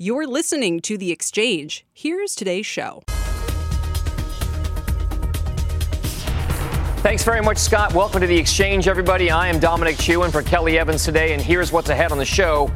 You're listening to The Exchange. Here's today's show. Thanks very much, Scott. Welcome to The Exchange, everybody. I am Dominic Chu and for Kelly Evans today, and here's what's ahead on the show.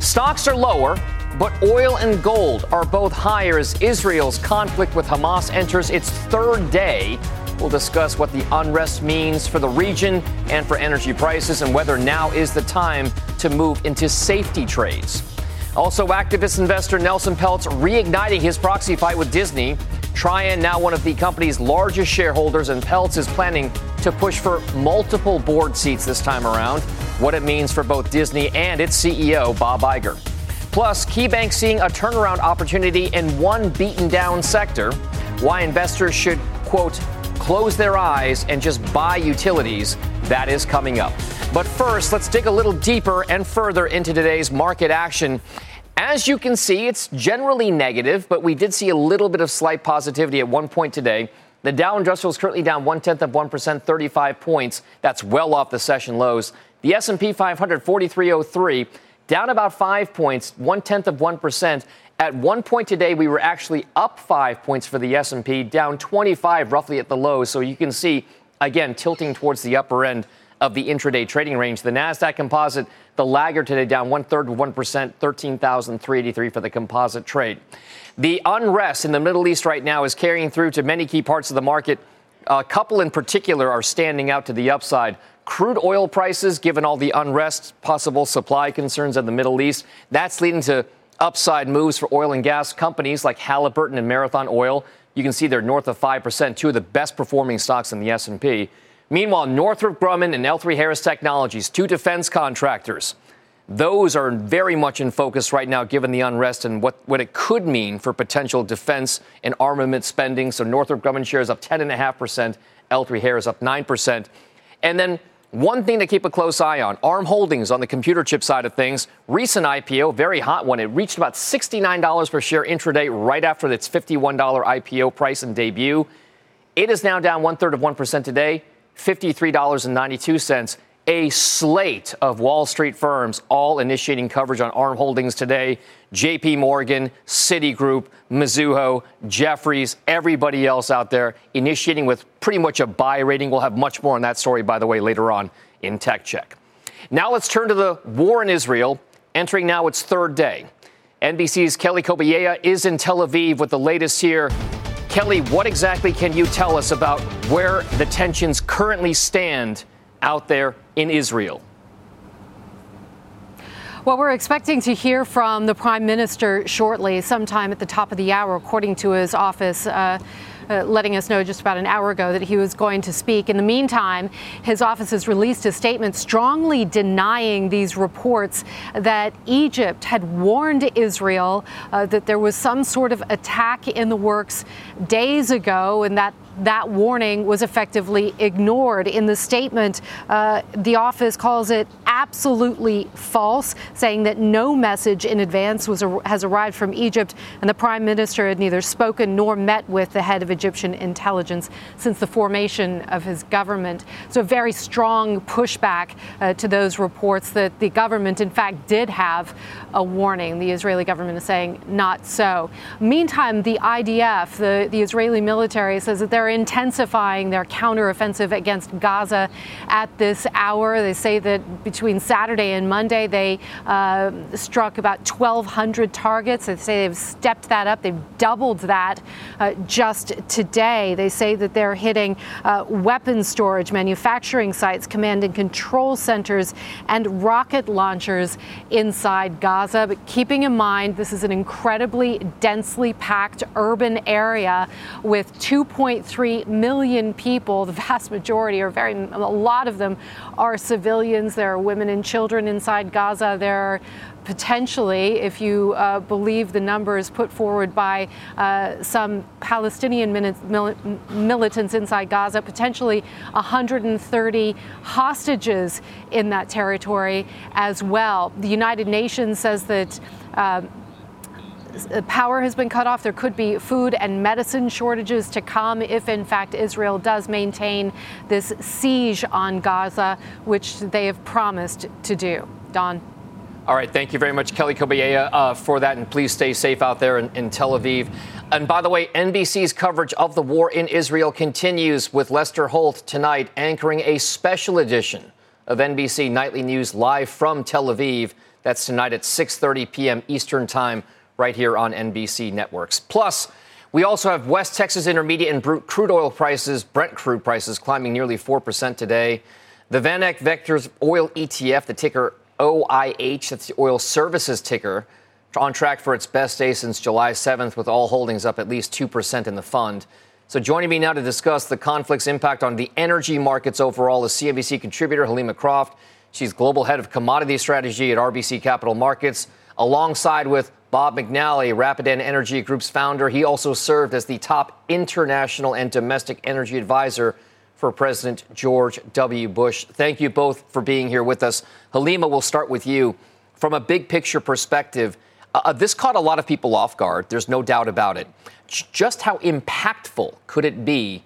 Stocks are lower but oil and gold are both higher as Israel's conflict with Hamas enters its third day. We'll discuss what the unrest means for the region and for energy prices and whether now is the time to move into safety trades. Also, activist investor Nelson Peltz reigniting his proxy fight with Disney. Trian, now one of the company's largest shareholders, and Peltz is planning to push for multiple board seats this time around. What it means for both Disney and its CEO, Bob Iger. Plus, KeyBank seeing a turnaround opportunity in one beaten down sector. Why investors should, quote, close their eyes and just buy utilities. That is coming up. But first, let's dig a little deeper and further into today's market action. As you can see, it's generally negative, but we did see a little bit of slight positivity at one point today. The Dow Industrial is currently down one tenth of one percent, 35 points. That's well off the session lows. The S&P 500, 4303 down about five points, one tenth of one percent. At one point today, we were actually up five points for the S&P, down 25 roughly at the low. So you can see again tilting towards the upper end of the intraday trading range. The Nasdaq Composite, the laggard today, down one third one percent, 13,383 for the composite trade. The unrest in the Middle East right now is carrying through to many key parts of the market. A couple in particular are standing out to the upside. Crude oil prices, given all the unrest, possible supply concerns in the Middle East, that's leading to upside moves for oil and gas companies like Halliburton and Marathon Oil. You can see they're north of 5%, two of the best performing stocks in the S&P. Meanwhile, Northrop Grumman and L3 Harris Technologies, two defense contractors, those are very much in focus right now given the unrest and what, what it could mean for potential defense and armament spending. So Northrop Grumman shares up 10.5%, L3 Harris up 9%. And then one thing to keep a close eye on ARM Holdings on the computer chip side of things. Recent IPO, very hot one. It reached about $69 per share intraday right after its $51 IPO price and debut. It is now down one third of 1% today, $53.92 a slate of Wall Street firms all initiating coverage on ARM Holdings today. JP Morgan, Citigroup, Mizuho, Jefferies, everybody else out there initiating with pretty much a buy rating. We'll have much more on that story, by the way, later on in Tech Check. Now let's turn to the war in Israel, entering now its third day. NBC's Kelly Cobiella is in Tel Aviv with the latest here. Kelly, what exactly can you tell us about where the tensions currently stand out there in Israel? Well, we're expecting to hear from the prime minister shortly, sometime at the top of the hour, according to his office. Uh, uh, letting us know just about an hour ago that he was going to speak. In the meantime, his office has released a statement strongly denying these reports that Egypt had warned Israel uh, that there was some sort of attack in the works days ago and that that warning was effectively ignored. In the statement, uh, the office calls it absolutely false, saying that no message in advance was has arrived from Egypt, and the prime minister had neither spoken nor met with the head of Egyptian intelligence since the formation of his government. So, very strong pushback uh, to those reports that the government, in fact, did have a warning. The Israeli government is saying not so. Meantime, the IDF, the, the Israeli military, says that they're intensifying their counteroffensive against Gaza at this hour. They say that between Saturday and Monday, they uh, struck about 1,200 targets. They say they've stepped that up, they've doubled that uh, just today. They say that they're hitting uh, weapons storage, manufacturing sites, command and control centers, and rocket launchers inside Gaza. But keeping in mind, this is an incredibly densely packed urban area with 2.3 million people. The vast majority, or very a lot of them, are civilians. There are women and children inside Gaza. There are potentially, if you uh, believe the numbers put forward by uh, some Palestinian militants inside Gaza, potentially 130 hostages in that territory as well. The United Nations says that. Uh, power has been cut off. There could be food and medicine shortages to come if, in fact, Israel does maintain this siege on Gaza, which they have promised to do. Don. All right, thank you very much, Kelly Cobiella, uh, for that, and please stay safe out there in, in Tel Aviv. And by the way, NBC's coverage of the war in Israel continues with Lester Holt tonight anchoring a special edition of NBC Nightly News live from Tel Aviv. That's tonight at 6:30 p.m. Eastern Time right here on NBC networks. Plus, we also have West Texas Intermediate and crude oil prices, Brent crude prices climbing nearly 4% today. The VanEck Vectors Oil ETF, the ticker OIH, that's the oil services ticker, on track for its best day since July 7th, with all holdings up at least 2% in the fund. So, joining me now to discuss the conflict's impact on the energy markets overall is CNBC contributor Helima Croft. She's global head of commodity strategy at RBC Capital Markets, alongside with Bob McNally, Rapidan Energy Group's founder. He also served as the top international and domestic energy advisor for President George W. Bush. Thank you both for being here with us. Helima, we'll start with you. From a big picture perspective, uh, uh this caught a lot of people off guard. There's no doubt about it. Just how impactful could it be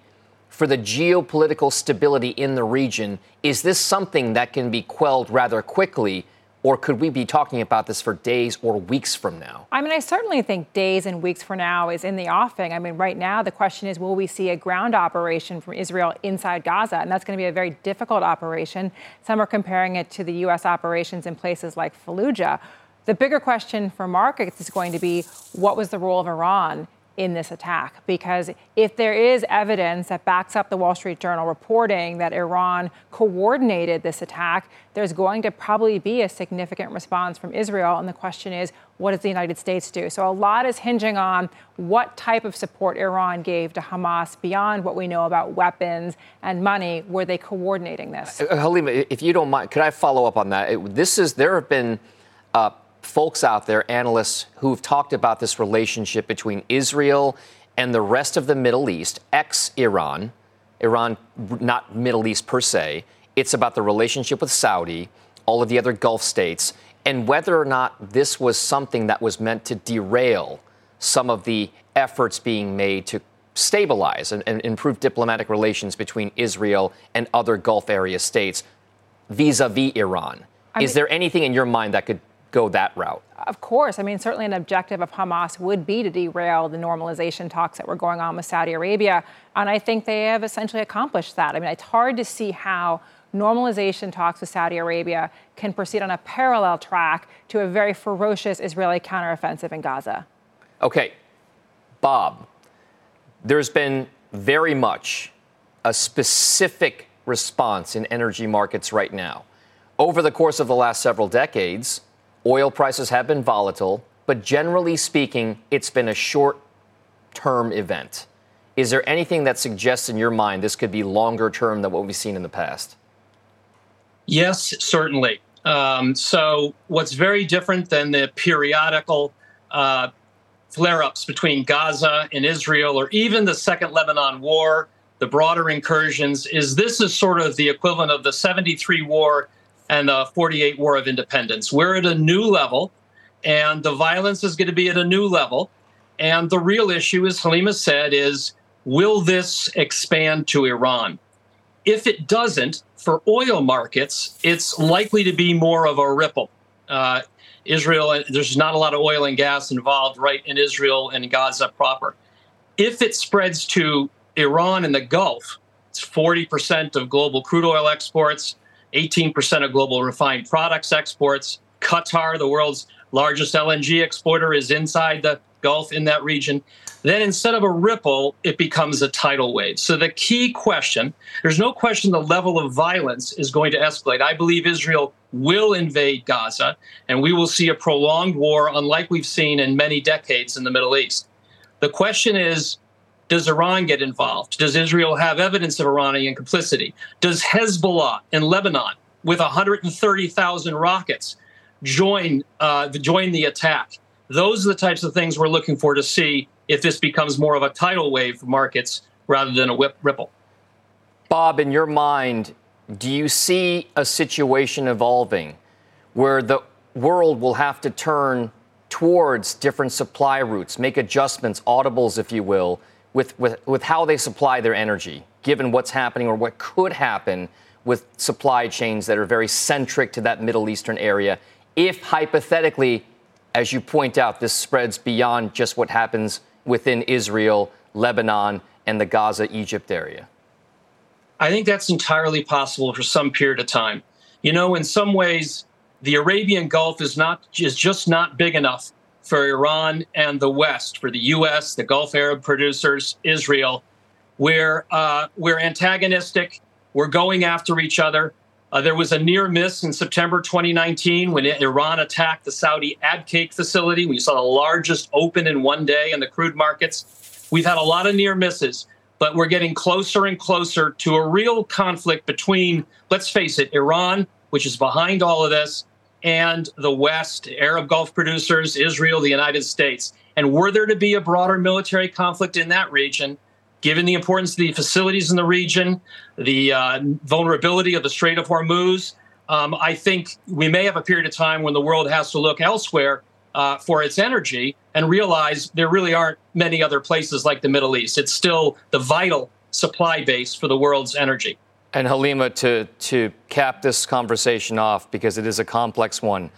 for the geopolitical stability in the region? Is this something that can be quelled rather quickly? Or could we be talking about this for days or weeks from now? I mean, I certainly think days and weeks from now is in the offing. I mean, right now, the question is will we see a ground operation from Israel inside Gaza? And that's going to be a very difficult operation. Some are comparing it to the U.S. operations in places like Fallujah. The bigger question for markets is going to be what was the role of Iran in this attack. Because if there is evidence that backs up the Wall Street Journal reporting that Iran coordinated this attack, there's going to probably be a significant response from Israel. And the question is, what does the United States do? So a lot is hinging on what type of support Iran gave to Hamas beyond what we know about weapons and money. Were they coordinating this? Uh, Helima, if you don't mind, could I follow up on that? It, this is there have been. Uh, folks out there, analysts, who've talked about this relationship between Israel and the rest of the Middle East, ex Iran, Iran, not Middle East per se. It's about the relationship with Saudi, all of the other Gulf states, and whether or not this was something that was meant to derail some of the efforts being made to stabilize and, and improve diplomatic relations between Israel and other Gulf area states vis a vis Iran. I mean, Is there anything in your mind that could go that route? Of course. I mean, certainly an objective of Hamas would be to derail the normalization talks that were going on with Saudi Arabia. And I think they have essentially accomplished that. I mean, it's hard to see how normalization talks with Saudi Arabia can proceed on a parallel track to a very ferocious Israeli counteroffensive in Gaza. Okay. Bob, there's been very much a specific response in energy markets right now. Over the course of the last several decades, Oil prices have been volatile, but generally speaking, it's been a short term event. Is there anything that suggests in your mind this could be longer term than what we've seen in the past? Yes, certainly. Um, so, what's very different than the periodical uh, flare ups between Gaza and Israel, or even the Second Lebanon War, the broader incursions, is this is sort of the equivalent of the 73 war and the 48 War of Independence. We're at a new level, and the violence is going to be at a new level. And the real issue, as Helima said, is will this expand to Iran? If it doesn't, for oil markets, it's likely to be more of a ripple. Uh, Israel, there's not a lot of oil and gas involved right in Israel and Gaza proper. If it spreads to Iran and the Gulf, it's 40% of global crude oil exports. 18% of global refined products exports. Qatar, the world's largest LNG exporter, is inside the Gulf in that region. Then instead of a ripple, it becomes a tidal wave. So the key question there's no question the level of violence is going to escalate. I believe Israel will invade Gaza, and we will see a prolonged war, unlike we've seen in many decades in the Middle East. The question is does Iran get involved? Does Israel have evidence of Iranian complicity? Does Hezbollah in Lebanon, with 130,000 rockets, join uh, join the attack. Those are the types of things we're looking for to see if this becomes more of a tidal wave for markets rather than a whip ripple. Bob, in your mind, do you see a situation evolving where the world will have to turn towards different supply routes, make adjustments, audibles, if you will, with, with, with how they supply their energy, given what's happening or what could happen with supply chains that are very centric to that Middle Eastern area, if hypothetically, as you point out, this spreads beyond just what happens within Israel, Lebanon, and the Gaza Egypt area? I think that's entirely possible for some period of time. You know, in some ways, the Arabian Gulf is not is just not big enough for Iran and the West, for the U.S., the Gulf Arab producers, Israel. We're uh, we're antagonistic. We're going after each other. Uh, there was a near miss in September 2019 when Iran attacked the Saudi Abqaiq facility. We saw the largest open in one day in the crude markets. We've had a lot of near misses but we're getting closer and closer to a real conflict between, let's face it, Iran, which is behind all of this, and the West, Arab Gulf producers, Israel, the United States. And were there to be a broader military conflict in that region, given the importance of the facilities in the region, the uh, vulnerability of the Strait of Hormuz, um, I think we may have a period of time when the world has to look elsewhere uh, for its energy and realize there really aren't many other places like the Middle East. It's still the vital supply base for the world's energy. And Helima, to, to cap this conversation off, because it is a complex one,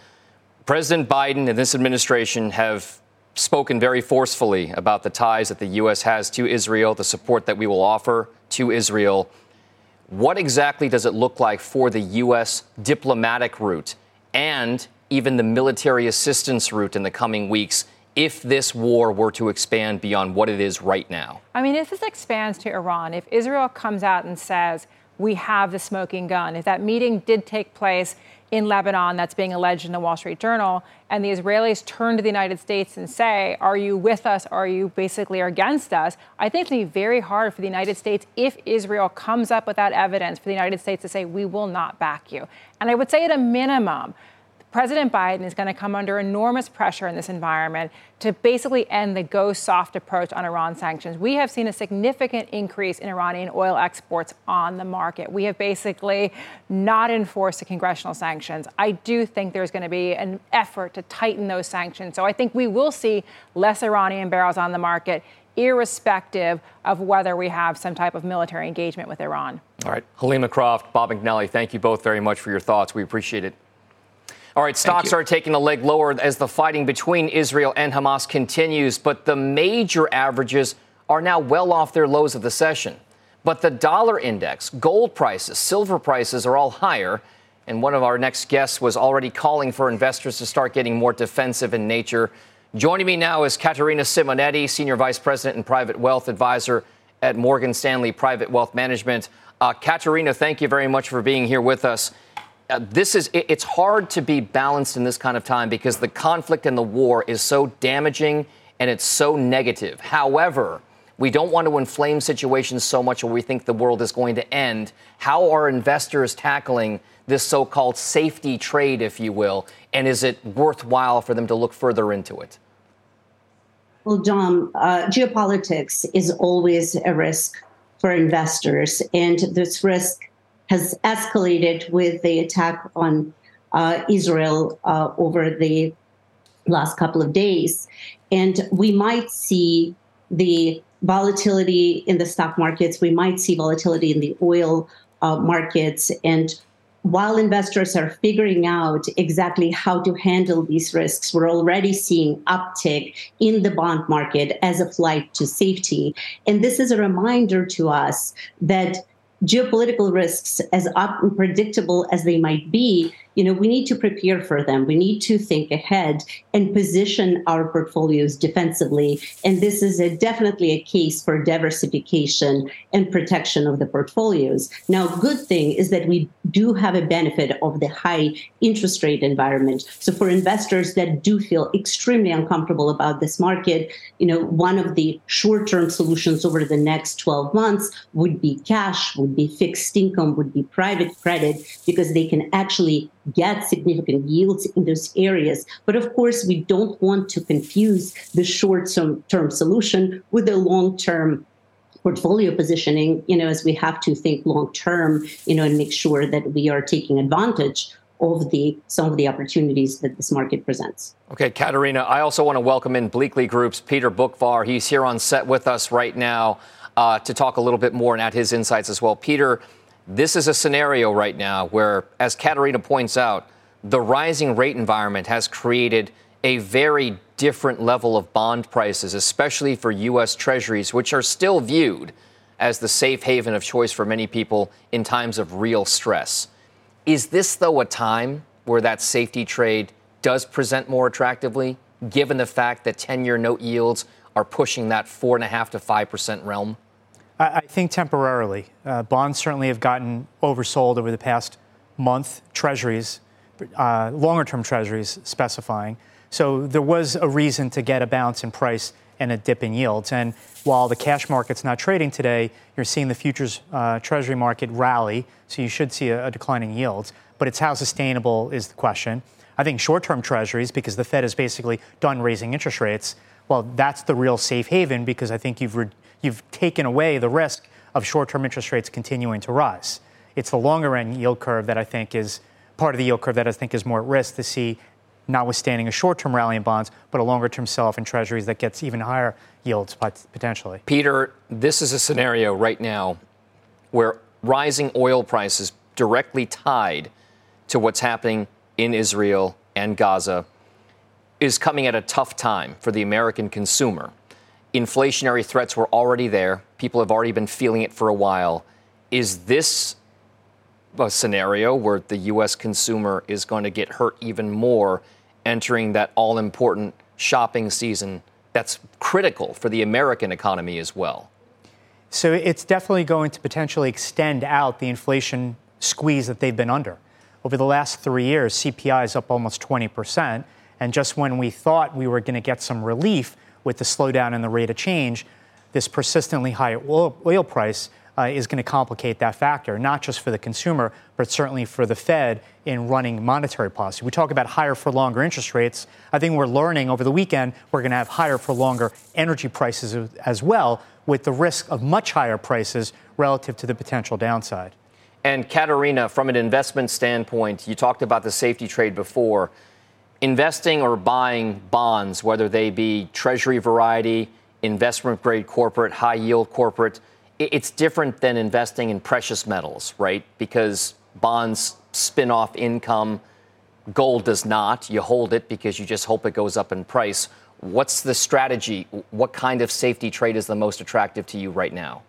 President Biden and this administration have spoken very forcefully about the ties that the U.S. has to Israel, the support that we will offer to Israel. What exactly does it look like for the U.S. diplomatic route and even the military assistance route in the coming weeks if this war were to expand beyond what it is right now? I mean, if this expands to Iran, if Israel comes out and says, we have the smoking gun, if that meeting did take place in Lebanon that's being alleged in the Wall Street Journal, and the Israelis turn to the United States and say, Are you with us? Are you basically against us? I think it's going to be very hard for the United States, if Israel comes up with that evidence, for the United States to say, We will not back you. And I would say, at a minimum, President Biden is going to come under enormous pressure in this environment to basically end the go soft approach on Iran sanctions. We have seen a significant increase in Iranian oil exports on the market. We have basically not enforced the congressional sanctions. I do think there's going to be an effort to tighten those sanctions. So I think we will see less Iranian barrels on the market irrespective of whether we have some type of military engagement with Iran. All right. Helima Croft, Bob McNally, thank you both very much for your thoughts. We appreciate it. All right, stocks are taking a leg lower as the fighting between Israel and Hamas continues, but the major averages are now well off their lows of the session. But the dollar index, gold prices, silver prices are all higher. And one of our next guests was already calling for investors to start getting more defensive in nature. Joining me now is Katerina Simonetti, Senior Vice President and Private Wealth Advisor at Morgan Stanley Private Wealth Management. Uh, Katerina, thank you very much for being here with us uh, this is it, it's hard to be balanced in this kind of time because the conflict and the war is so damaging and it's so negative. However, we don't want to inflame situations so much where we think the world is going to end. How are investors tackling this so called safety trade, if you will? And is it worthwhile for them to look further into it? Well, Dom, uh, geopolitics is always a risk for investors. And this risk has escalated with the attack on uh, Israel uh, over the last couple of days. And we might see the volatility in the stock markets, we might see volatility in the oil uh, markets. And while investors are figuring out exactly how to handle these risks, we're already seeing uptick in the bond market as a flight to safety. And this is a reminder to us that geopolitical risks, as unpredictable as they might be, you know, we need to prepare for them. We need to think ahead and position our portfolios defensively. And this is a, definitely a case for diversification and protection of the portfolios. Now, good thing is that we do have a benefit of the high interest rate environment. So for investors that do feel extremely uncomfortable about this market, you know, one of the short-term solutions over the next 12 months would be cash, would be fixed income, would be private credit, because they can actually get significant yields in those areas. But of course, we don't want to confuse the short term solution with the long term portfolio positioning, you know, as we have to think long term, you know, and make sure that we are taking advantage of the some of the opportunities that this market presents. Okay, Katerina, I also want to welcome in Bleakley Group's Peter Boockvar. He's here on set with us right now uh, to talk a little bit more and add his insights as well. Peter, this is a scenario right now where, as Katerina points out, the rising rate environment has created a very different level of bond prices, especially for U.S. Treasuries, which are still viewed as the safe haven of choice for many people in times of real stress. Is this, though, a time where that safety trade does present more attractively, given the fact that 10 year note yields are pushing that 4.5 to 5% realm? I think temporarily. Uh, bonds certainly have gotten oversold over the past month, treasuries, uh, longer term treasuries specifying. So there was a reason to get a bounce in price and a dip in yields. And while the cash market's not trading today, you're seeing the futures uh, treasury market rally. So you should see a, a decline in yields. But it's how sustainable is the question. I think short term treasuries, because the Fed is basically done raising interest rates, well, that's the real safe haven because I think you've, re- you've taken away the risk of short term interest rates continuing to rise. It's the longer end yield curve that I think is part of the yield curve that I think is more at risk to see notwithstanding a short term rally in bonds, but a longer term sell off in treasuries that gets even higher yields potentially. Peter, this is a scenario right now where rising oil prices directly tied to what's happening in Israel and Gaza is coming at a tough time for the American consumer. Inflationary threats were already there. People have already been feeling it for a while. Is this a scenario where the U.S. consumer is going to get hurt even more entering that all important shopping season that's critical for the American economy as well. So it's definitely going to potentially extend out the inflation squeeze that they've been under. Over the last three years, CPI is up almost 20%. And just when we thought we were going to get some relief with the slowdown in the rate of change, this persistently high oil, price uh, is going to complicate that factor, not just for the consumer, but certainly for the Fed in running monetary policy. We talk about higher for longer interest rates. I think we're learning over the weekend we're going to have higher for longer energy prices as well, with the risk of much higher prices relative to the potential downside. And Katerina, from an investment standpoint, you talked about the safety trade before. Investing or buying bonds, whether they be treasury variety, investment grade corporate, high yield corporate, it's different than investing in precious metals, right? Because bonds spin off income, gold does not. You hold it because you just hope it goes up in price. What's the strategy? What kind of safety trade is the most attractive to you right now?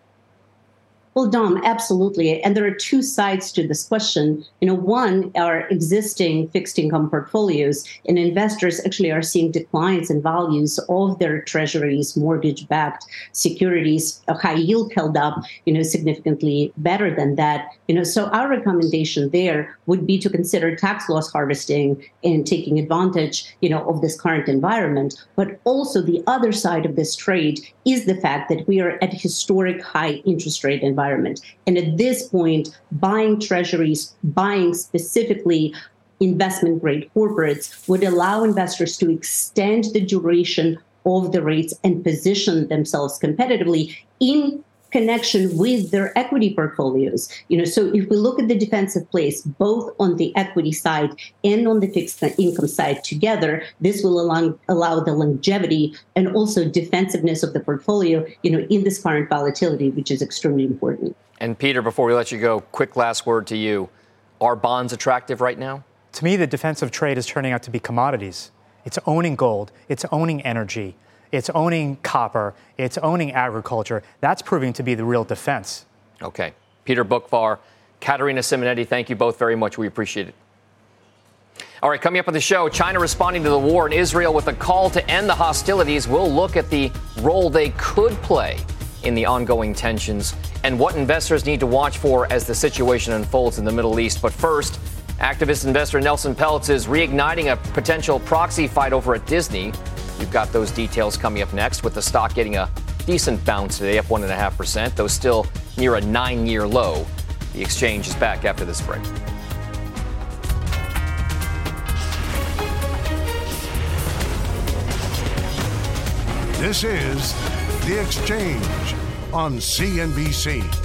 Well, Dom, absolutely. And there are two sides to this question. You know, one are existing fixed income portfolios, and investors actually are seeing declines in values of their treasuries, mortgage backed securities, a high yield held up, you know, significantly better than that. You know, so our recommendation there would be to consider tax loss harvesting and taking advantage, you know, of this current environment. But also the other side of this trade is the fact that we are at historic high interest rate environment environment. And at this point, buying treasuries, buying specifically investment grade corporates would allow investors to extend the duration of the rates and position themselves competitively in connection with their equity portfolios. You know, so if we look at the defensive plays, both on the equity side and on the fixed income side together, this will allow, allow the longevity and also defensiveness of the portfolio, you know, in this current volatility, which is extremely important. And Peter, before we let you go, quick last word to you. Are bonds attractive right now? To me, the defensive trade is turning out to be commodities. It's owning gold, it's owning energy, it's owning copper, it's owning agriculture. That's proving to be the real defense. Okay. Peter Boockvar, Katerina Simonetti, thank you both very much. We appreciate it. All right, coming up on the show, China responding to the war in Israel with a call to end the hostilities. We'll look at the role they could play in the ongoing tensions and what investors need to watch for as the situation unfolds in the Middle East. But first, activist investor Nelson Peltz is reigniting a potential proxy fight over at Disney. You've got those details coming up next with the stock getting a decent bounce today, up 1.5%, though still near a nine year low. The exchange is back after this break. This is The Exchange on CNBC.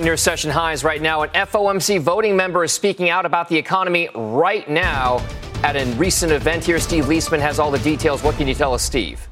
Near session highs right now. An FOMC voting member is speaking out about the economy right now at a recent event here. Steve Liesman has all the details. What can you tell us, Steve?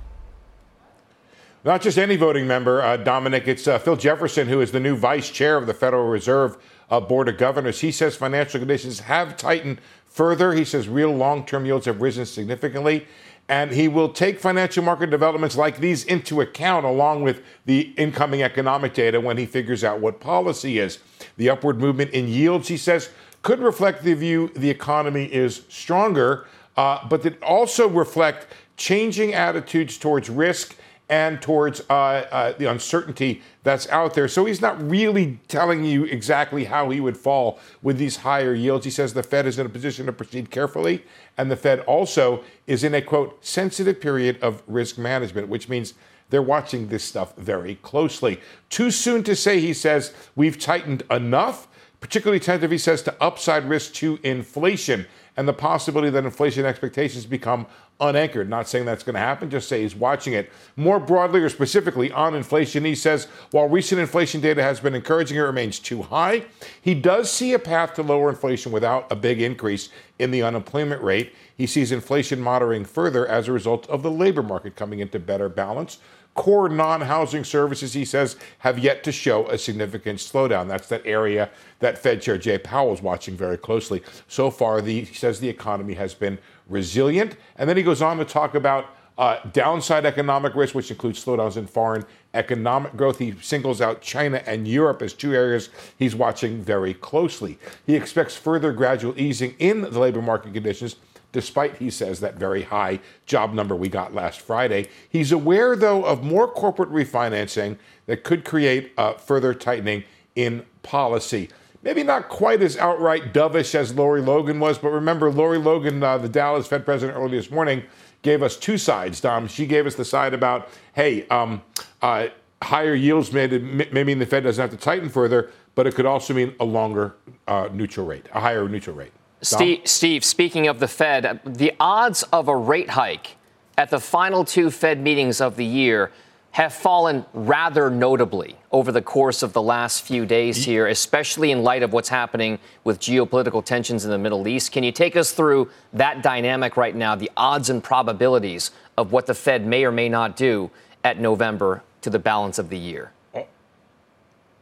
Not just any voting member, uh, Dominic. It's uh, Phil Jefferson, who is the new vice chair of the Federal Reserve uh, Board of Governors. He says financial conditions have tightened further. He says real long term yields have risen significantly and he will take financial market developments like these into account along with the incoming economic data when he figures out what policy is. The upward movement in yields, he says, could reflect the view the economy is stronger, uh, but that also reflect changing attitudes towards risk and towards uh, uh, the uncertainty that's out there. So he's not really telling you exactly how he would fall with these higher yields. He says the Fed is in a position to proceed carefully, and the Fed also is in a quote sensitive period of risk management, which means they're watching this stuff very closely. Too soon to say, he says, we've tightened enough, particularly tentative, he says, to upside risk to inflation and the possibility that inflation expectations become unanchored. Not saying that's going to happen, just say he's watching it. More broadly or specifically on inflation, he says while recent inflation data has been encouraging, it remains too high. He does see a path to lower inflation without a big increase in the unemployment rate. He sees inflation moderating further as a result of the labor market coming into better balance. Core non housing services, he says, have yet to show a significant slowdown. That's that area that Fed Chair Jay Powell is watching very closely. So far, the, he says the economy has been resilient. And then he goes on to talk about uh, downside economic risk, which includes slowdowns in foreign economic growth. He singles out China and Europe as two areas he's watching very closely. He expects further gradual easing in the labor market conditions, despite, he says, that very high job number we got last Friday. He's aware, though, of more corporate refinancing that could create uh, further tightening in policy maybe not quite as outright dovish as Lori Logan was, but remember, Lori Logan, uh, the Dallas Fed president earlier this morning, gave us two sides, Dom. She gave us the side about, hey, um, uh, higher yields may, may mean the Fed doesn't have to tighten further, but it could also mean a longer uh, neutral rate, a higher neutral rate. Steve, Steve, speaking of the Fed, the odds of a rate hike at the final two Fed meetings of the year – have fallen rather notably over the course of the last few days here, especially in light of what's happening with geopolitical tensions in the Middle East. Can you take us through that dynamic right now, the odds and probabilities of what the Fed may or may not do at November to the balance of the year?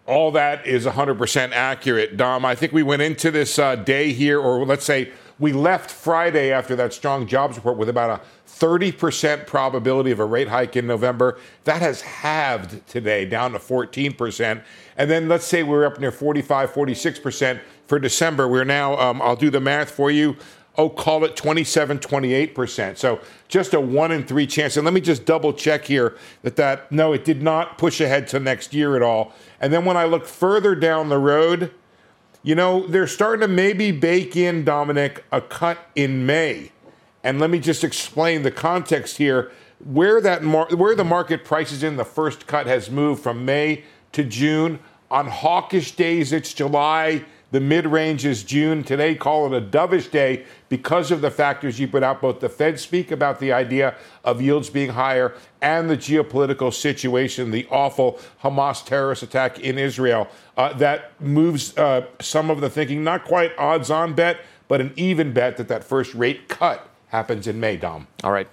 All that is 100% accurate, Dom. I think we went into this uh, day here, or let's say we left Friday after that strong jobs report with about a 30% probability of a rate hike in November. That has halved today, down to 14%. And then let's say we're up near 45, 46% for December. We're now, um, I'll do the math for you. Oh, call it 27, 28%. So just a one in three chance. And let me just double check here that that, no, it did not push ahead to next year at all. And then when I look further down the road, you know, they're starting to maybe bake in, Dominic, a cut in May. And let me just explain the context here. Where that mar- where the market prices in the first cut has moved from May to June. On hawkish days, it's July. The mid range is June. Today, call it a dovish day because of the factors you put out. Both the Fed speak about the idea of yields being higher and the geopolitical situation, the awful Hamas terrorist attack in Israel. Uh, that moves uh, some of the thinking, not quite odds on bet, but an even bet that that first rate cut happens in May, Dom. All right.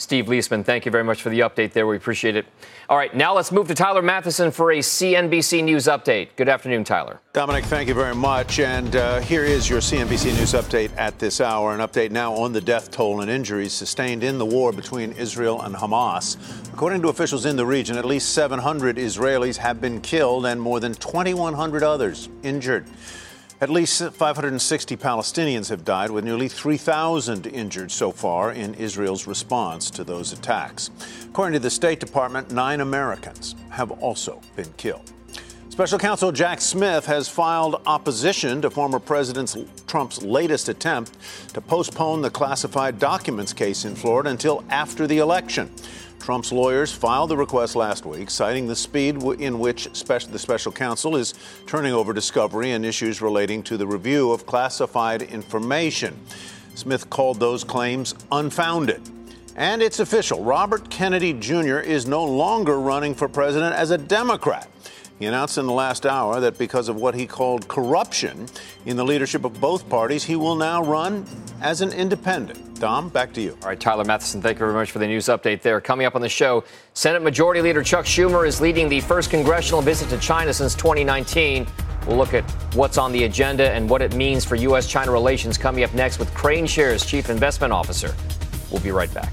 Steve Liesman, thank you very much for the update there. We appreciate it. All right, now let's move to Tyler Mathisen for a CNBC News update. Good afternoon, Tyler. Dominic, thank you very much. And uh, here is your CNBC News update at this hour. An update now on the death toll and injuries sustained in the war between Israel and Hamas. According to officials in the region, at least 700 Israelis have been killed and more than 2,100 others injured. At least 560 Palestinians have died, with nearly 3,000 injured so far in Israel's response to those attacks. According to the State Department, nine Americans have also been killed. Special counsel Jack Smith has filed opposition to former President Trump's latest attempt to postpone the classified documents case in Florida until after the election. Trump's lawyers filed the request last week, citing the speed in which special, the special counsel is turning over discovery and issues relating to the review of classified information. Smith called those claims unfounded. And it's official Robert Kennedy Jr. is no longer running for president as a Democrat. He announced in the last hour that because of what he called corruption in the leadership of both parties, he will now run as an independent. Dom, back to you. All right, Tyler Mathisen, thank you very much for the news update there. Coming up on the show, Senate Majority Leader Chuck Schumer is leading the first congressional visit to China since 2019. We'll look at what's on the agenda and what it means for U.S. China relations coming up next with KraneShares Chief Investment Officer. We'll be right back.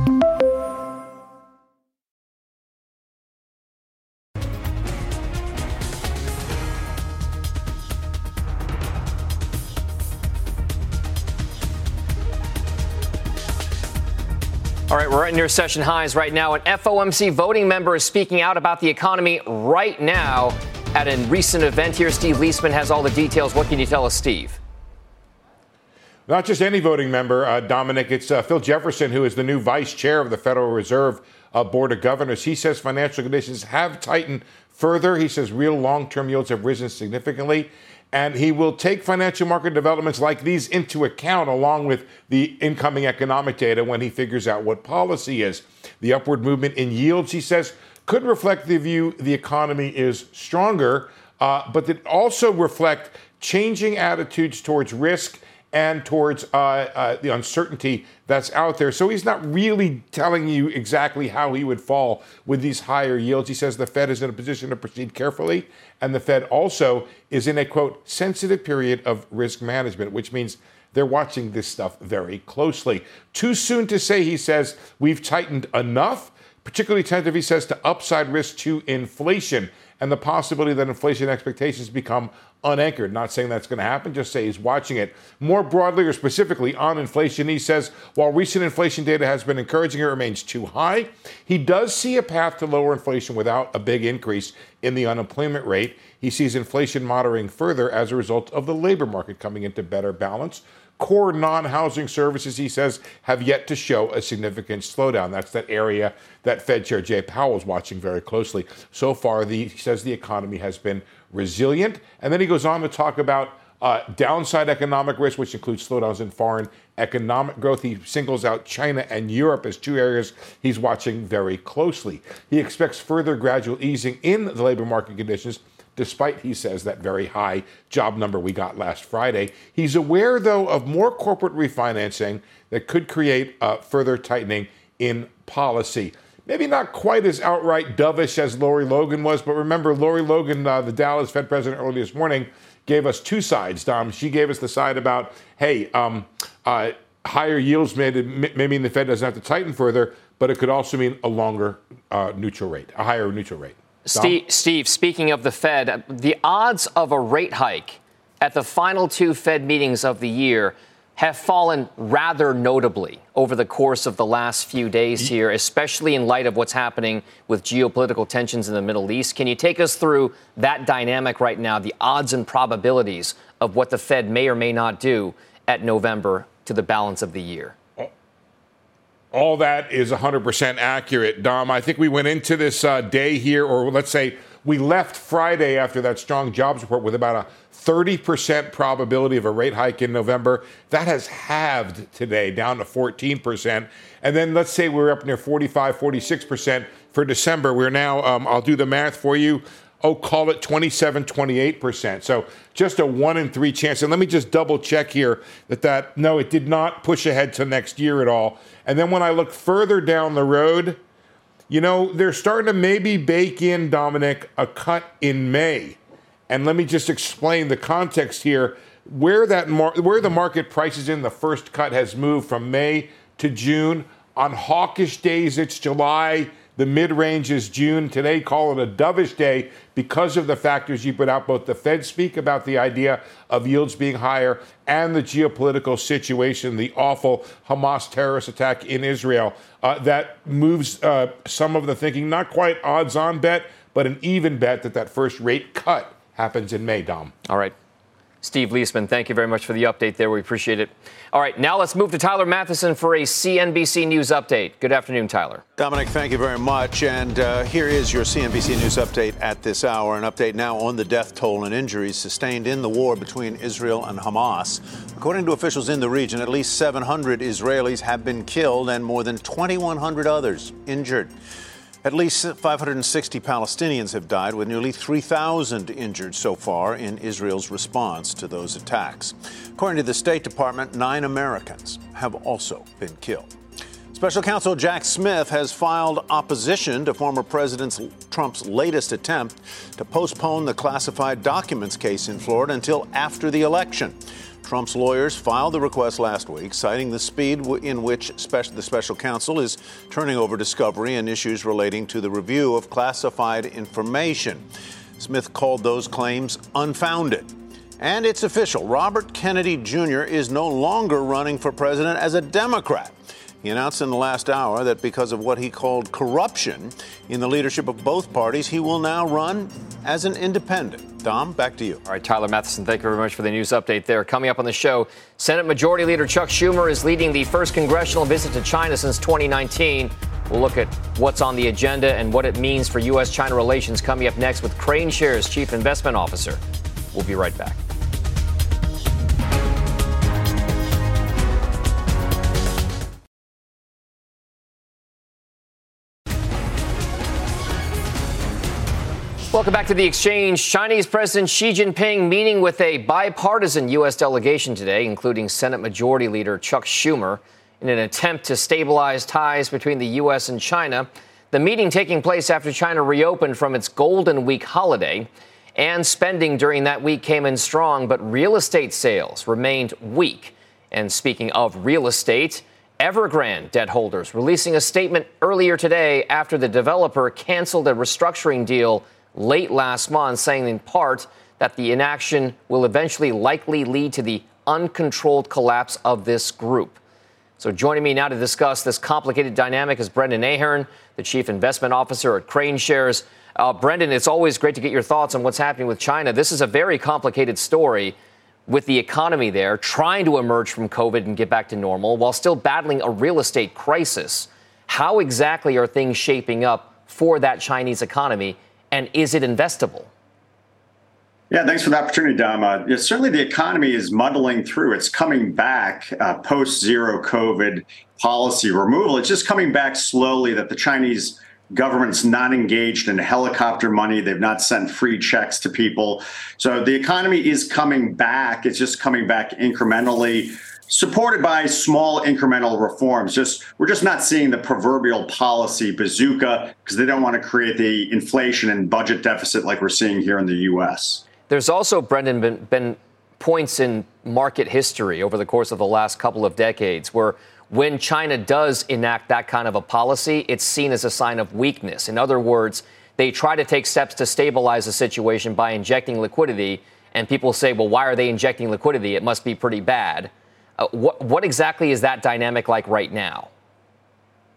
Right, near session highs right now. An FOMC voting member is speaking out about the economy right now at a recent event here. Steve Liesman has all the details. What can you tell us, Steve? Not just any voting member, uh, Dominic. It's uh, Phil Jefferson, who is the new vice chair of the Federal Reserve uh, Board of Governors. He says financial conditions have tightened further. He says real long term yields have risen significantly and he will take financial market developments like these into account along with the incoming economic data when he figures out what policy is. The upward movement in yields, he says, could reflect the view the economy is stronger, uh, but that also reflect changing attitudes towards risk and towards uh, uh, the uncertainty that's out there. So he's not really telling you exactly how he would fall with these higher yields. He says the Fed is in a position to proceed carefully, and the Fed also is in a quote sensitive period of risk management, which means they're watching this stuff very closely. Too soon to say, he says, we've tightened enough, particularly tentative, he says, to upside risk to inflation and the possibility that inflation expectations become unanchored. Not saying that's going to happen, just say he's watching it. More broadly or specifically on inflation, he says while recent inflation data has been encouraging, it remains too high. He does see a path to lower inflation without a big increase in the unemployment rate. He sees inflation moderating further as a result of the labor market coming into better balance. Core non housing services, he says, have yet to show a significant slowdown. That's that area that Fed Chair Jay Powell is watching very closely. So far, the, he says the economy has been resilient. And then he goes on to talk about uh, downside economic risk, which includes slowdowns in foreign economic growth. He singles out China and Europe as two areas he's watching very closely. He expects further gradual easing in the labor market conditions, despite, he says, that very high job number we got last Friday. He's aware, though, of more corporate refinancing that could create uh, further tightening in policy maybe not quite as outright dovish as Lori Logan was, but remember, Lori Logan, uh, the Dallas Fed president earlier this morning, gave us two sides, Dom. She gave us the side about, hey, um, uh, higher yields may, may mean the Fed doesn't have to tighten further, but it could also mean a longer uh, neutral rate, a higher neutral rate. Steve, Steve, speaking of the Fed, the odds of a rate hike at the final two Fed meetings of the year have fallen rather notably over the course of the last few days here, especially in light of what's happening with geopolitical tensions in the Middle East. Can you take us through that dynamic right now, the odds and probabilities of what the Fed may or may not do at November to the balance of the year? All that is 100% accurate, Dom. I think we went into this uh, day here, or let's say we left Friday after that strong jobs report with about a 30% probability of a rate hike in November. That has halved today, down to 14%. And then let's say we're up near 45, 46% for December. We're now, um, I'll do the math for you. Oh, call it 27, 28%. So just a one in three chance. And let me just double check here that that, no, it did not push ahead to next year at all. And then when I look further down the road, you know, they're starting to maybe bake in, Dominic, a cut in May. And let me just explain the context here. Where that mar- where the market prices in the first cut has moved from May to June. On hawkish days, it's July. The mid range is June. Today, call it a dovish day because of the factors you put out. Both the Fed speak about the idea of yields being higher and the geopolitical situation, the awful Hamas terrorist attack in Israel. Uh, that moves uh, some of the thinking, not quite odds on bet, but an even bet that that first rate cut happens in May, Dom. All right. Steve Liesman, thank you very much for the update there. We appreciate it. All right, now let's move to Tyler Mathisen for a CNBC News update. Good afternoon, Tyler. Dominic, thank you very much. And uh, here is your CNBC News update at this hour. An update now on the death toll and injuries sustained in the war between Israel and Hamas. According to officials in the region, at least 700 Israelis have been killed and more than 2,100 others injured. At least 560 Palestinians have died, with nearly 3,000 injured so far in Israel's response to those attacks. According to the State Department, nine Americans have also been killed. Special counsel Jack Smith has filed opposition to former President Trump's latest attempt to postpone the classified documents case in Florida until after the election. Trump's lawyers filed the request last week, citing the speed in which the special counsel is turning over discovery and issues relating to the review of classified information. Smith called those claims unfounded. And it's official Robert Kennedy Jr. is no longer running for president as a Democrat. He announced in the last hour that because of what he called corruption in the leadership of both parties, he will now run as an independent. Dom, back to you. All right, Tyler Mathisen, thank you very much for the news update there. Coming up on the show, Senate Majority Leader Chuck Schumer is leading the first congressional visit to China since 2019. We'll look at what's on the agenda and what it means for U.S. China relations coming up next with KraneShares Chief Investment Officer. We'll be right back. Welcome back to the exchange. Chinese President Xi Jinping meeting with a bipartisan U.S. delegation today, including Senate Majority Leader Chuck Schumer, in an attempt to stabilize ties between the U.S. and China. The meeting taking place after China reopened from its Golden Week holiday. And spending during that week came in strong, but real estate sales remained weak. And speaking of real estate, Evergrande debt holders releasing a statement earlier today after the developer canceled a restructuring deal late last month, saying in part that the inaction will eventually likely lead to the uncontrolled collapse of this group. So, joining me now to discuss this complicated dynamic is Brendan Ahern, the Chief Investment Officer at KraneShares. Uh, Brendan, it's always great to get your thoughts on what's happening with China. This is a very complicated story with the economy there trying to emerge from COVID and get back to normal while still battling a real estate crisis. How exactly are things shaping up for that Chinese economy and is it investable? Yeah, thanks for the opportunity, Dom. Uh, certainly, the economy is muddling through. It's coming back uh, post zero COVID policy removal. It's just coming back slowly. That the Chinese government's not engaged in helicopter money. They've not sent free checks to people. So the economy is coming back. It's just coming back incrementally supported by small incremental reforms. Just we're just not seeing the proverbial policy bazooka because they don't want to create the inflation and budget deficit like we're seeing here in the U.S. There's also, Brendan, been, been points in market history over the course of the last couple of decades where when China does enact that kind of a policy, it's seen as a sign of weakness. In other words, they try to take steps to stabilize the situation by injecting liquidity. And people say, well, why are they injecting liquidity? It must be pretty bad. Uh, what, what exactly is that dynamic like right now?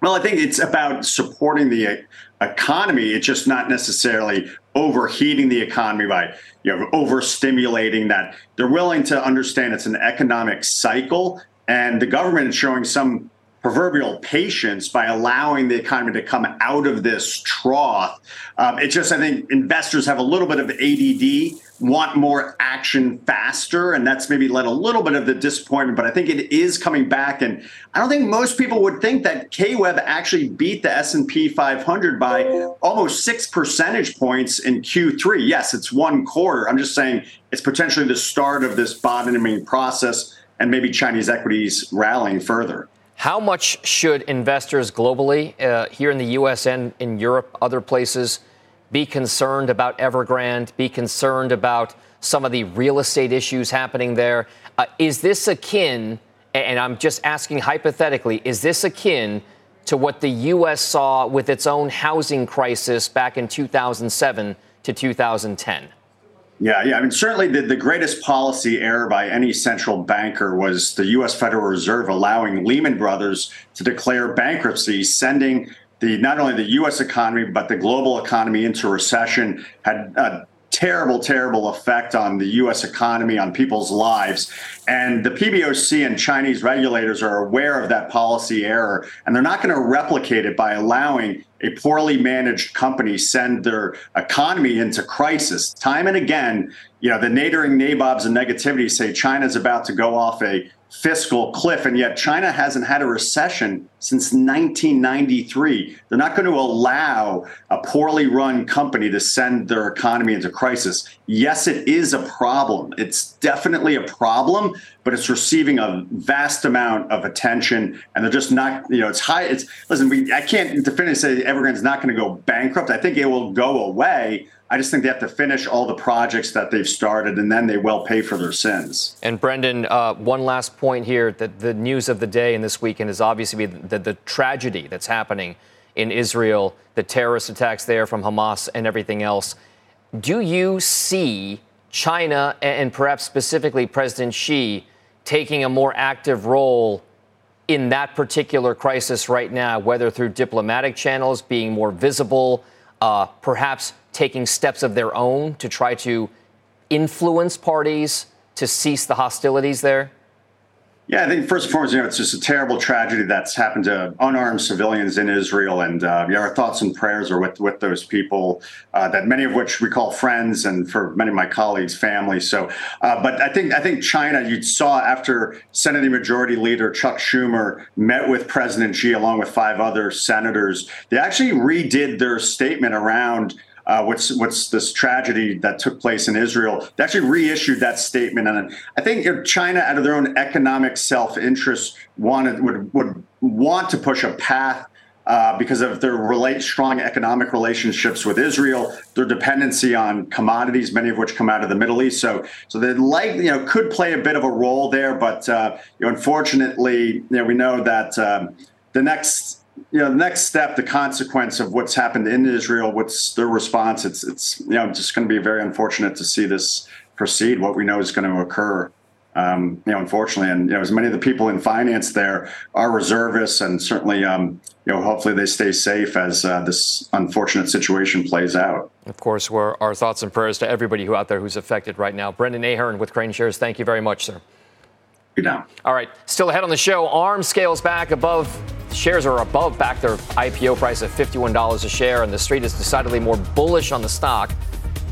Well, I think it's about supporting the economy. It's just not necessarily overheating the economy by you know overstimulating that. They're willing to understand it's an economic cycle and the government is showing some proverbial patience by allowing the economy to come out of this trough. Um, it's just, I think investors have a little bit of ADD, want more action faster, and that's maybe led a little bit of the disappointment. But I think it is coming back, and I don't think most people would think that KWEB actually beat the S&P 500 by almost six percentage points in Q3. Yes, it's one quarter. I'm just saying it's potentially the start of this bottoming process and maybe Chinese equities rallying further. How much should investors globally, uh, here in the U.S. and in Europe, other places, be concerned about Evergrande, be concerned about some of the real estate issues happening there? Uh, is this akin, and I'm just asking hypothetically, is this akin to what the U.S. saw with its own housing crisis back in 2007 to 2010? Yeah, yeah. I mean, certainly the, the greatest policy error by any central banker was the U.S. Federal Reserve allowing Lehman Brothers to declare bankruptcy, sending the not only the U.S. economy but the global economy into recession. Had a terrible, terrible effect on the U.S. economy, on people's lives. And the PBOC and Chinese regulators are aware of that policy error, and they're not going to replicate it by allowing a poorly managed company send their economy into crisis. Time and again, you know, the nadering nabobs and negativity say China's about to go off a fiscal cliff, and yet China hasn't had a recession since 1993. They're not going to allow a poorly run company to send their economy into crisis. Yes, it is a problem. It's definitely a problem, but it's receiving a vast amount of attention, and they're just not. You know, it's high. It's listen. We I can't definitively say Evergrande's not going to go bankrupt. I think it will go away I just think they have to finish all the projects that they've started, and then they will pay for their sins. And Brendan, uh, one last point here: that the news of the day and this weekend is obviously the, the tragedy that's happening in Israel, the terrorist attacks there from Hamas, and everything else. Do you see China and perhaps specifically President Xi taking a more active role in that particular crisis right now, whether through diplomatic channels, being more visible, uh, perhaps taking steps of their own to try to influence parties to cease the hostilities there? Yeah, I think first and foremost, you know, it's just a terrible tragedy that's happened to unarmed civilians in Israel, and uh, yeah, our thoughts and prayers are with with those people, uh, that many of which we call friends, and for many of my colleagues, family. So, uh, but I think I think China, you saw after Senate Majority Leader Chuck Schumer met with President Xi along with five other senators, they actually redid their statement around uh, what's what's this tragedy that took place in Israel. They actually reissued that statement, and I think China, out of their own economic self-interest, wanted would would want to push a path. Uh, because of their relate strong economic relationships with Israel, their dependency on commodities, many of which come out of the Middle East, so so they like you know could play a bit of a role there, but uh, you know unfortunately, you know we know that um, the next you know, the next step, the consequence of what's happened in Israel, what's their response? It's it's you know just going to be very unfortunate to see this proceed. What we know is going to occur. Um, you know, unfortunately, and you know, as many of the people in finance there are reservists, and certainly, um, you know, hopefully they stay safe as uh, this unfortunate situation plays out. Of course, we're, our thoughts and prayers to everybody who out there who's affected right now. Brendan Ahern with KraneShares, thank you very much, sir. Good now. All right, still ahead on the show. ARM scales back above Shares are above back their IPO price of $51 a share, and the street is decidedly more bullish on the stock.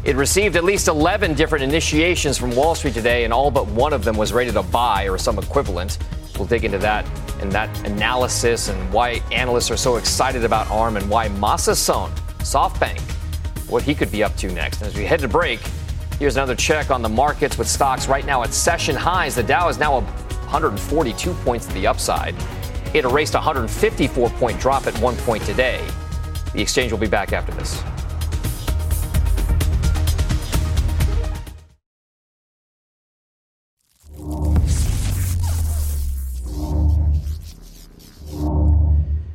It received at least 11 different initiations from Wall Street today, and all but one of them was rated a buy or some equivalent. We'll dig into that and that analysis and why analysts are so excited about ARM and why Masa Son, SoftBank, what he could be up to next. And as we head to break, here's another check on the markets with stocks right now at session highs. The Dow is now 142 points to the upside. It erased a 154 point drop at one point today. The exchange will be back after this.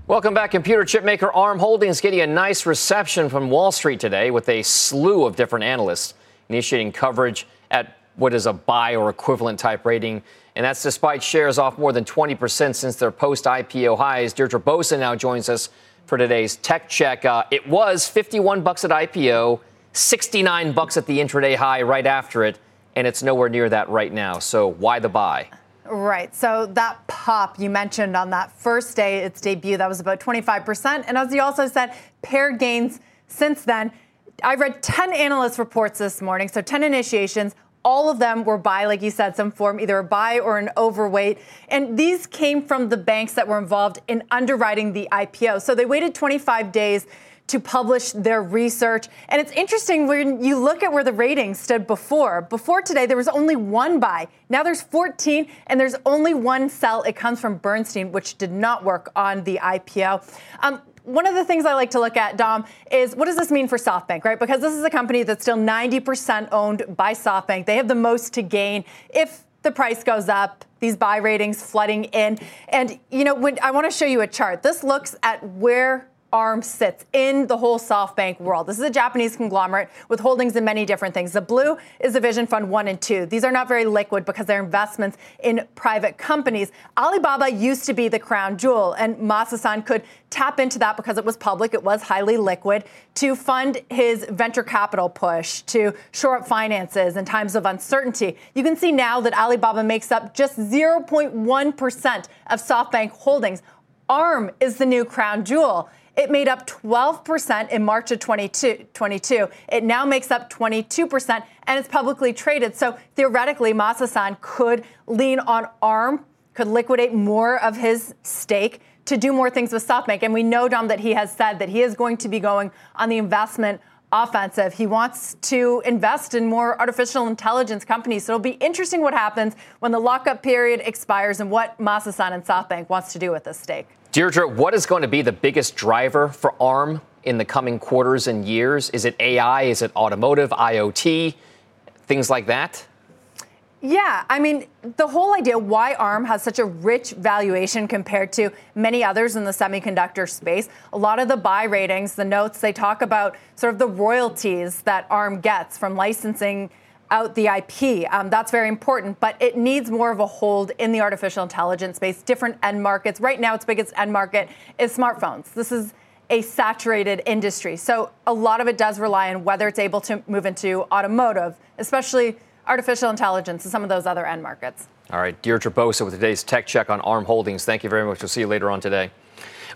Welcome back. Computer chip maker ARM Holdings getting a nice reception from Wall Street today with a slew of different analysts initiating coverage at what is a buy or equivalent type rating. And that's despite shares off more than 20% since their post IPO highs. Deirdre Bosa now joins us for today's tech check. Uh, it was 51 bucks at IPO, 69 bucks at the intraday high right after it, and it's nowhere near that right now. So why the buy? Right. So that pop you mentioned on that first day, its debut, that was about 25%. And as you also said, pared gains since then. I read 10 analyst reports this morning, so 10 initiations. All of them were buy, like you said, some form, either a buy or an overweight. And these came from the banks that were involved in underwriting the IPO. So they waited 25 days to publish their research. And it's interesting when you look at where the ratings stood before. Before today, there was only one buy. Now there's 14, and there's only one sell. It comes from Bernstein, which did not work on the IPO. Um, one of the things I like to look at, Dom, is what does this mean for SoftBank, right? Because this is a company that's still 90% owned by SoftBank. They have the most to gain if the price goes up, these buy ratings flooding in. And, you know, when, I want to show you a chart. This looks at where ARM sits in the whole SoftBank world. This is a Japanese conglomerate with holdings in many different things. The blue is the Vision Fund 1 and 2. These are not very liquid because they're investments in private companies. Alibaba used to be the crown jewel, and Masa-san could tap into that because it was public, it was highly liquid, to fund his venture capital push, to shore up finances in times of uncertainty. You can see now that Alibaba makes up just 0.1% of SoftBank holdings. ARM is the new crown jewel. It made up 12% in March of 2022. It now makes up 22% and it's publicly traded. So theoretically, Masa-san could lean on ARM, could liquidate more of his stake to do more things with SoftBank. And we know, Dom, that he has said that he is going to be going on the investment offensive. He wants to invest in more artificial intelligence companies. So it'll be interesting what happens when the lockup period expires and what Masa-san and SoftBank wants to do with this stake. Deirdre, what is going to be the biggest driver for ARM in the coming quarters and years? Is it AI? Is it automotive, IoT, things like that? Yeah, I mean, the whole idea why ARM has such a rich valuation compared to many others in the semiconductor space. A lot of the buy ratings, the notes, they talk about sort of the royalties that ARM gets from licensing out the IP. Um, that's very important, but it needs more of a hold in the artificial intelligence space, different end markets. Right now, its biggest end market is smartphones. This is a saturated industry. So a lot of it does rely on whether it's able to move into automotive, especially artificial intelligence and some of those other end markets. All right, Deirdre Bosa with today's tech check on ARM Holdings. Thank you very much. We'll see you later on today.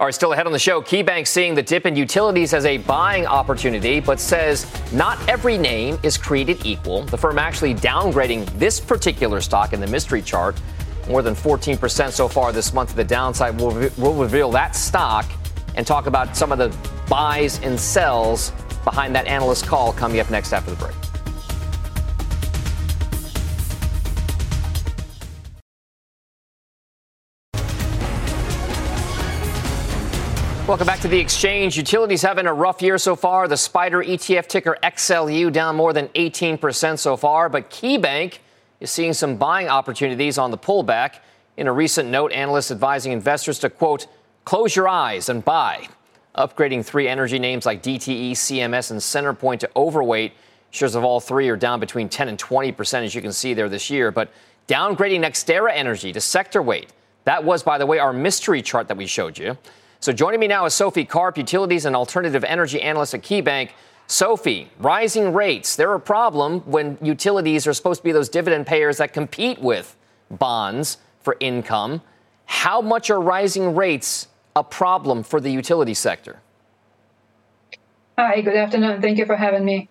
Right, still ahead on the show, KeyBank seeing the dip in utilities as a buying opportunity, but says not every name is created equal. The firm actually downgrading this particular stock in the mystery chart. More than 14% so far this month to the downside. We'll, we'll reveal that stock and talk about some of the buys and sells behind that analyst call coming up next after the break. Welcome back to the exchange. Utilities having a rough year so far. The SPDR ETF ticker XLU down more than 18% so far, but KeyBank is seeing some buying opportunities on the pullback. In a recent note, analysts advising investors to quote, close your eyes and buy. Upgrading three energy names like DTE, CMS, and CenterPoint to overweight. Shares of all three are down between 10 and 20%, as you can see there this year. But downgrading NextEra Energy to sector weight. That was, by the way, our mystery chart that we showed you. So joining me now is Sophie Karp, utilities and alternative energy analyst at KeyBank. Sophie, rising rates, they're a problem when utilities are supposed to be those dividend payers that compete with bonds for income. How much are rising rates a problem for the utility sector? Hi, good afternoon. Thank you for having me.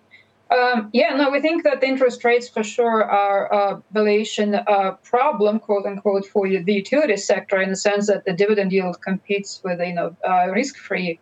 Um, yeah, no, we think that interest rates for sure are a valuation uh, problem, quote unquote, for the utility sector in the sense that the dividend yield competes with you know uh, risk-free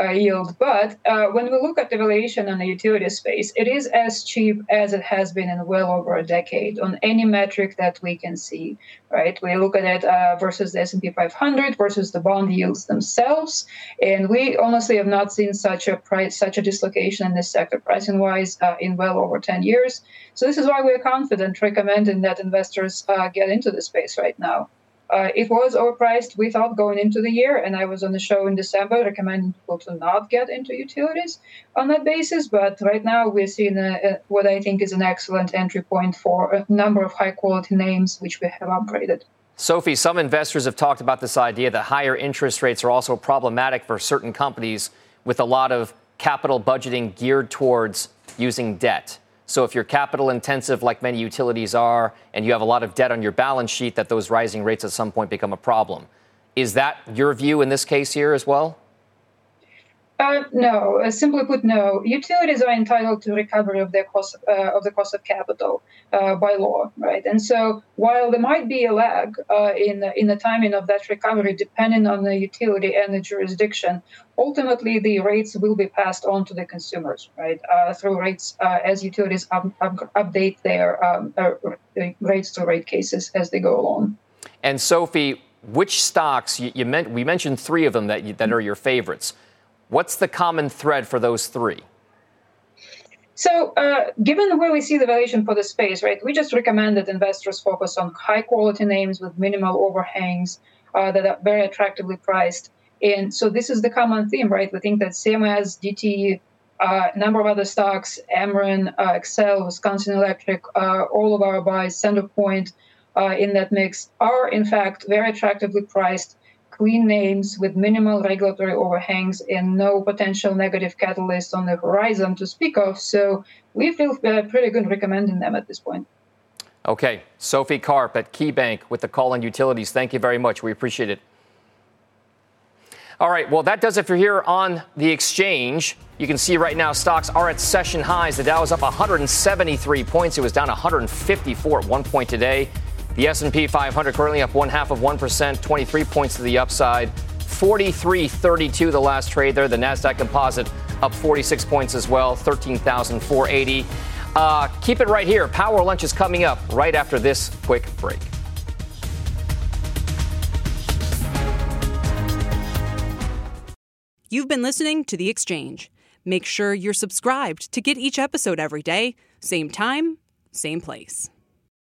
yield. But uh, when we look at the valuation in the utility space, it is as cheap as it has been in well over a decade on any metric that we can see. Right? We look at it uh, versus the S&P 500 versus the bond yields themselves, and we honestly have not seen such a price, such a dislocation in this sector pricing-wise uh, in well over 10 years. So this is why we're confident recommending that investors uh, get into the space right now. Uh, it was overpriced, we thought, going into the year, and I was on the show in December recommending people to not get into utilities on that basis. But right now, we're seeing a, a, what I think is an excellent entry point for a number of high quality names, which we have upgraded. Sophie, some investors have talked about this idea that higher interest rates are also problematic for certain companies with a lot of capital budgeting geared towards using debt. So if you're capital intensive, like many utilities are, and you have a lot of debt on your balance sheet, that those rising rates at some point become a problem. Is that your view in this case here as well? Uh, no, uh, simply put, no. Utilities are entitled to recovery of their cost uh, of the cost of capital uh, by law, right? And so, while there might be a lag uh, in in the timing of that recovery, depending on the utility and the jurisdiction, ultimately the rates will be passed on to the consumers, right? Through rates as utilities up, up, update their um, rates to rate cases as they go along. And Sophie, which stocks you, you meant? We mentioned three of them that you, that are your favorites What's the common thread for those three? So, uh, given where we see the valuation for the space, right, we just recommend that investors focus on high quality names with minimal overhangs uh, that are very attractively priced. And so, this is the common theme, right? We think that CMS, DTE, a uh, number of other stocks, Ameren, uh, Xcel, Wisconsin Electric, uh, all of our buys, Centerpoint uh, in that mix are in fact very attractively priced clean names with minimal regulatory overhangs and no potential negative catalysts on the horizon to speak of. So we feel uh, pretty good recommending them at this point. Okay. Sophie Karp at KeyBank with the call on utilities. Thank you very much. We appreciate it. All right, well, that does it for here on the exchange. You can see right now stocks are at session highs. The Dow is up 173 points. It was down 154 at one point today. The S&P 500 currently up one half of 1%, 23 points to the upside. 43.32 the last trade there. The Nasdaq Composite up 46 points as well, 13,480. Uh, keep it right here. Power Lunch is coming up right after this quick break. You've been listening to The Exchange. Make sure you're subscribed to get each episode every day, same time, same place.